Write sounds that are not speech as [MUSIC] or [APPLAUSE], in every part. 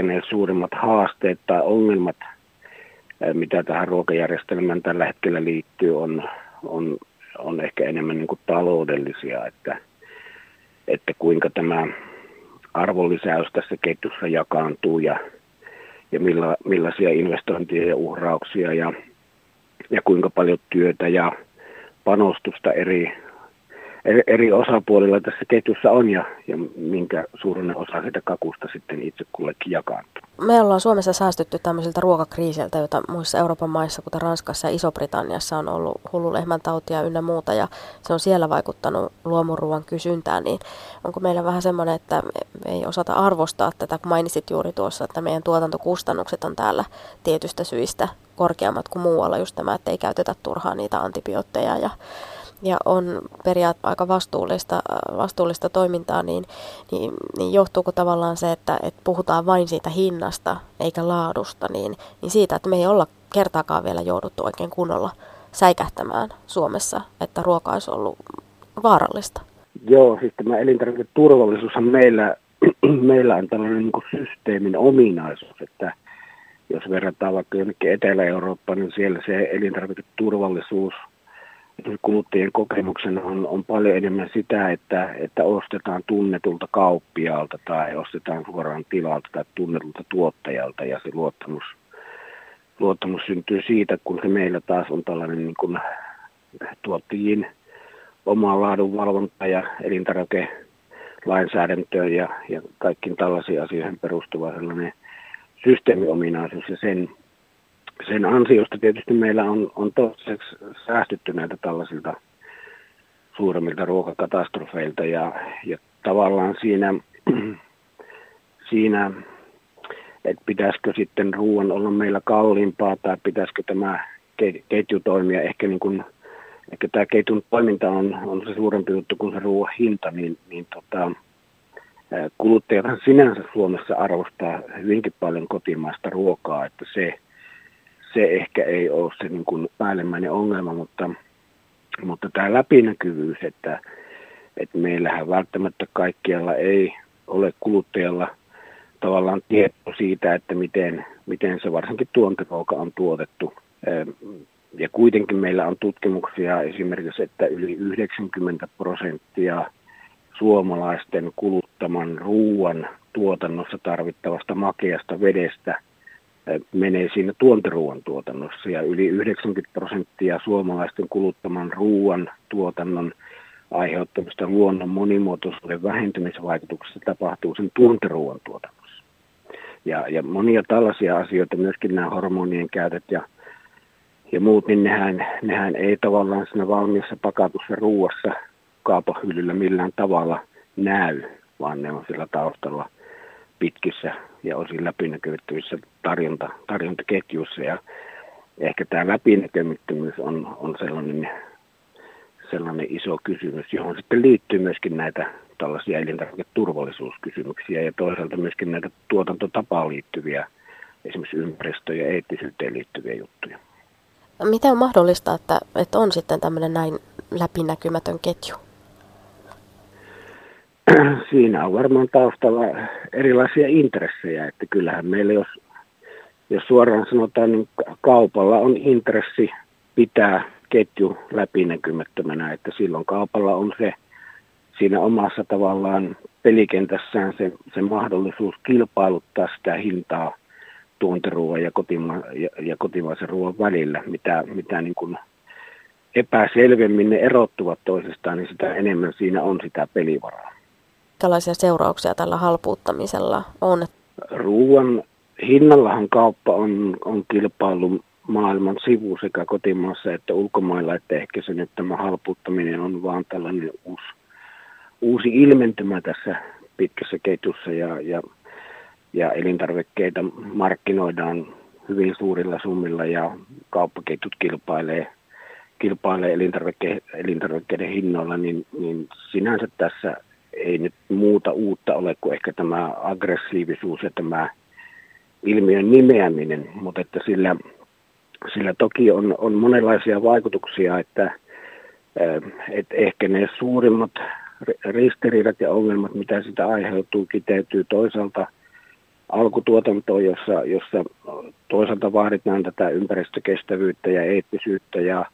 ehkä ne suurimmat haasteet tai ongelmat, mitä tähän ruokajärjestelmään tällä hetkellä liittyy, on, on, on ehkä enemmän niin kuin taloudellisia, että, että kuinka tämä arvonlisäys tässä ketjussa jakaantuu ja, ja milla, millaisia investointeja ja uhrauksia ja, ja kuinka paljon työtä ja panostusta eri eri osapuolilla tässä ketjussa on ja, ja minkä suurinen osa sitä kakusta sitten itse kullekin jakaantuu. Me ollaan Suomessa säästytty tämmöisiltä ruokakriisiltä, joita muissa Euroopan maissa, kuten Ranskassa ja Iso-Britanniassa on ollut hullulehmän tautia ynnä muuta, ja se on siellä vaikuttanut luomuruoan kysyntään, niin onko meillä vähän semmoinen, että ei osata arvostaa tätä, kun mainitsit juuri tuossa, että meidän tuotantokustannukset on täällä tietystä syistä korkeammat kuin muualla, just tämä, että ei käytetä turhaan niitä antibiootteja ja ja on periaatteessa aika vastuullista, vastuullista toimintaa, niin, niin, niin johtuuko tavallaan se, että, että puhutaan vain siitä hinnasta eikä laadusta, niin, niin siitä, että me ei olla kertaakaan vielä jouduttu oikein kunnolla säikähtämään Suomessa, että ruoka olisi ollut vaarallista? Joo, siis tämä elintarviketurvallisuushan meillä, [CLEARS THROAT] meillä on tällainen niin systeemin ominaisuus, että jos verrataan vaikka jonnekin Etelä-Eurooppaan, niin siellä se elintarviketurvallisuus – kuluttajien kokemuksena on, on paljon enemmän sitä, että, että ostetaan tunnetulta kauppiaalta tai ostetaan suoraan tilalta tai tunnetulta tuottajalta ja se luottamus, luottamus syntyy siitä, kun se meillä taas on tällainen niin kuin tuottajien oma laadunvalvonta ja elintarvike lainsäädäntöön ja, ja kaikkiin tällaisiin asioihin perustuva sellainen systeemiominaisuus ja sen sen ansiosta tietysti meillä on, on toiseksi säästytty näitä tällaisilta suuremmilta ruokakatastrofeilta ja, ja tavallaan siinä, [CLEARS THROAT] siinä että pitäisikö sitten ruoan olla meillä kalliimpaa tai pitäisikö tämä ketju toimia ehkä niin kuin, ehkä tämä ketjun toiminta on, on se suurempi juttu kuin se ruoan hinta, niin, niin tota, kuluttajat sinänsä Suomessa arvostaa hyvinkin paljon kotimaista ruokaa, että se, se ehkä ei ole se niin kuin päällimmäinen ongelma, mutta, mutta tämä läpinäkyvyys, että, että meillähän välttämättä kaikkialla ei ole kuluttajalla tavallaan tieto siitä, että miten, miten se varsinkin tuontiruoka on tuotettu. Ja kuitenkin meillä on tutkimuksia esimerkiksi, että yli 90 prosenttia suomalaisten kuluttaman ruoan tuotannossa tarvittavasta makeasta vedestä – menee siinä tuontiruuan tuotannossa ja yli 90 prosenttia suomalaisten kuluttaman ruoan tuotannon aiheuttamista luonnon monimuotoisuuden vähentymisvaikutuksista tapahtuu sen tuontiruuan tuotannossa. Ja, ja monia tällaisia asioita, myöskin nämä hormonien käytöt ja, ja muut, niin nehän, nehän ei tavallaan siinä valmiissa pakatussa ruuassa kaapahyllyllä millään tavalla näy, vaan ne on sillä taustalla – pitkissä ja osin läpinäkyvissä tarjonta, tarjontaketjuissa. Ja ehkä tämä läpinäkymättömyys on, on sellainen, sellainen iso kysymys, johon sitten liittyy myöskin näitä tällaisia elintarviketurvallisuuskysymyksiä ja toisaalta myöskin näitä tuotantotapaan liittyviä, esimerkiksi ympäristö- ja eettisyyteen liittyviä juttuja. Miten on mahdollista, että, että on sitten tämmöinen näin läpinäkymätön ketju? [CLEARS THROAT] siinä on varmaan taustalla erilaisia intressejä, että kyllähän meillä, jos, jos suoraan sanotaan, niin kaupalla on intressi pitää ketju läpinäkymättömänä, että silloin kaupalla on se siinä omassa tavallaan pelikentässään se, se mahdollisuus kilpailuttaa sitä hintaa tuontiruoan ja, kotima- ja, ja kotimaisen ruoan välillä, mitä, mitä niin kuin epäselvemmin ne erottuvat toisestaan, niin sitä enemmän siinä on sitä pelivaraa minkälaisia seurauksia tällä halpuuttamisella on? Ruuan hinnallahan kauppa on, on kilpailu maailman sivu sekä kotimaassa että ulkomailla, että ehkä se nyt tämä halpuuttaminen on vaan tällainen uusi, uusi ilmentymä tässä pitkässä ketjussa ja, ja, ja elintarvikkeita markkinoidaan hyvin suurilla summilla ja kauppaketjut kilpailee, kilpailee elintarvikke, elintarvikkeiden hinnoilla, niin, niin sinänsä tässä ei nyt muuta uutta ole kuin ehkä tämä aggressiivisuus ja tämä ilmiön nimeäminen, mutta että sillä, sillä toki on, on monenlaisia vaikutuksia, että, että ehkä ne suurimmat ristiriidat ja ongelmat, mitä sitä aiheutuu, kiteytyy toisaalta alkutuotantoon, jossa, jossa toisaalta vaaditaan tätä ympäristökestävyyttä ja eettisyyttä ja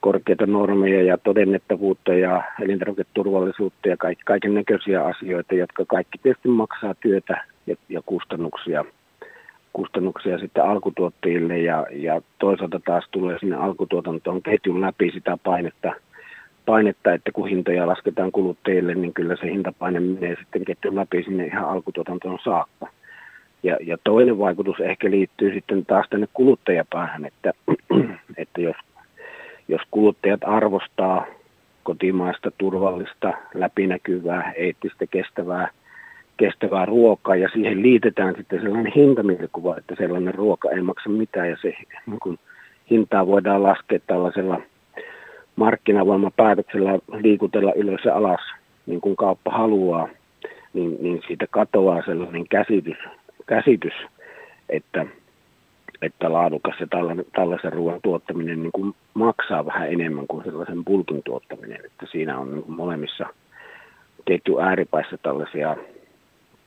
korkeita normeja ja todennettavuutta ja elintarviketurvallisuutta ja kaiken näköisiä asioita, jotka kaikki tietysti maksaa työtä ja, ja kustannuksia, kustannuksia sitten alkutuottajille ja, ja toisaalta taas tulee sinne alkutuotantoon ketjun läpi sitä painetta, painetta, että kun hintoja lasketaan kuluttajille, niin kyllä se hintapaine menee sitten ketjun läpi sinne ihan alkutuotantoon saakka. Ja, ja toinen vaikutus ehkä liittyy sitten taas tänne kuluttajapäähän, että, että jos jos kuluttajat arvostaa kotimaista, turvallista, läpinäkyvää, eettistä, kestävää, kestävää ruokaa ja siihen liitetään sitten sellainen hintamielikuva, että sellainen ruoka ei maksa mitään ja se niin kun, hintaa voidaan laskea tällaisella markkinavoimapäätöksellä liikutella ylös ja alas, niin kuin kauppa haluaa, niin, niin siitä katoaa sellainen käsitys, käsitys että että laadukas ja tällaisen ruoan tuottaminen niin kuin maksaa vähän enemmän kuin sellaisen bulkin tuottaminen. Että siinä on niin kuin molemmissa ketju ääripäissä tällaisia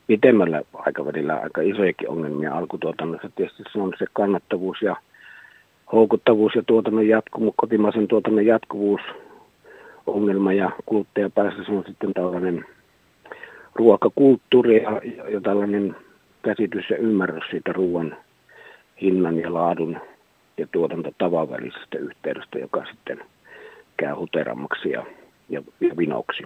pitemmällä aikavälillä aika isojakin ongelmia alkutuotannossa. Tietysti se on se kannattavuus ja houkuttavuus ja tuotannon jatkuvuus, kotimaisen tuotannon jatkuvuus ongelma ja kuluttajapäässä se on sitten tällainen ruokakulttuuri ja, ja tällainen käsitys ja ymmärrys siitä ruoan hinnan ja laadun ja tuotantotavan välisestä yhteydestä, joka sitten käy huterammaksi ja, ja, ja vinoksi.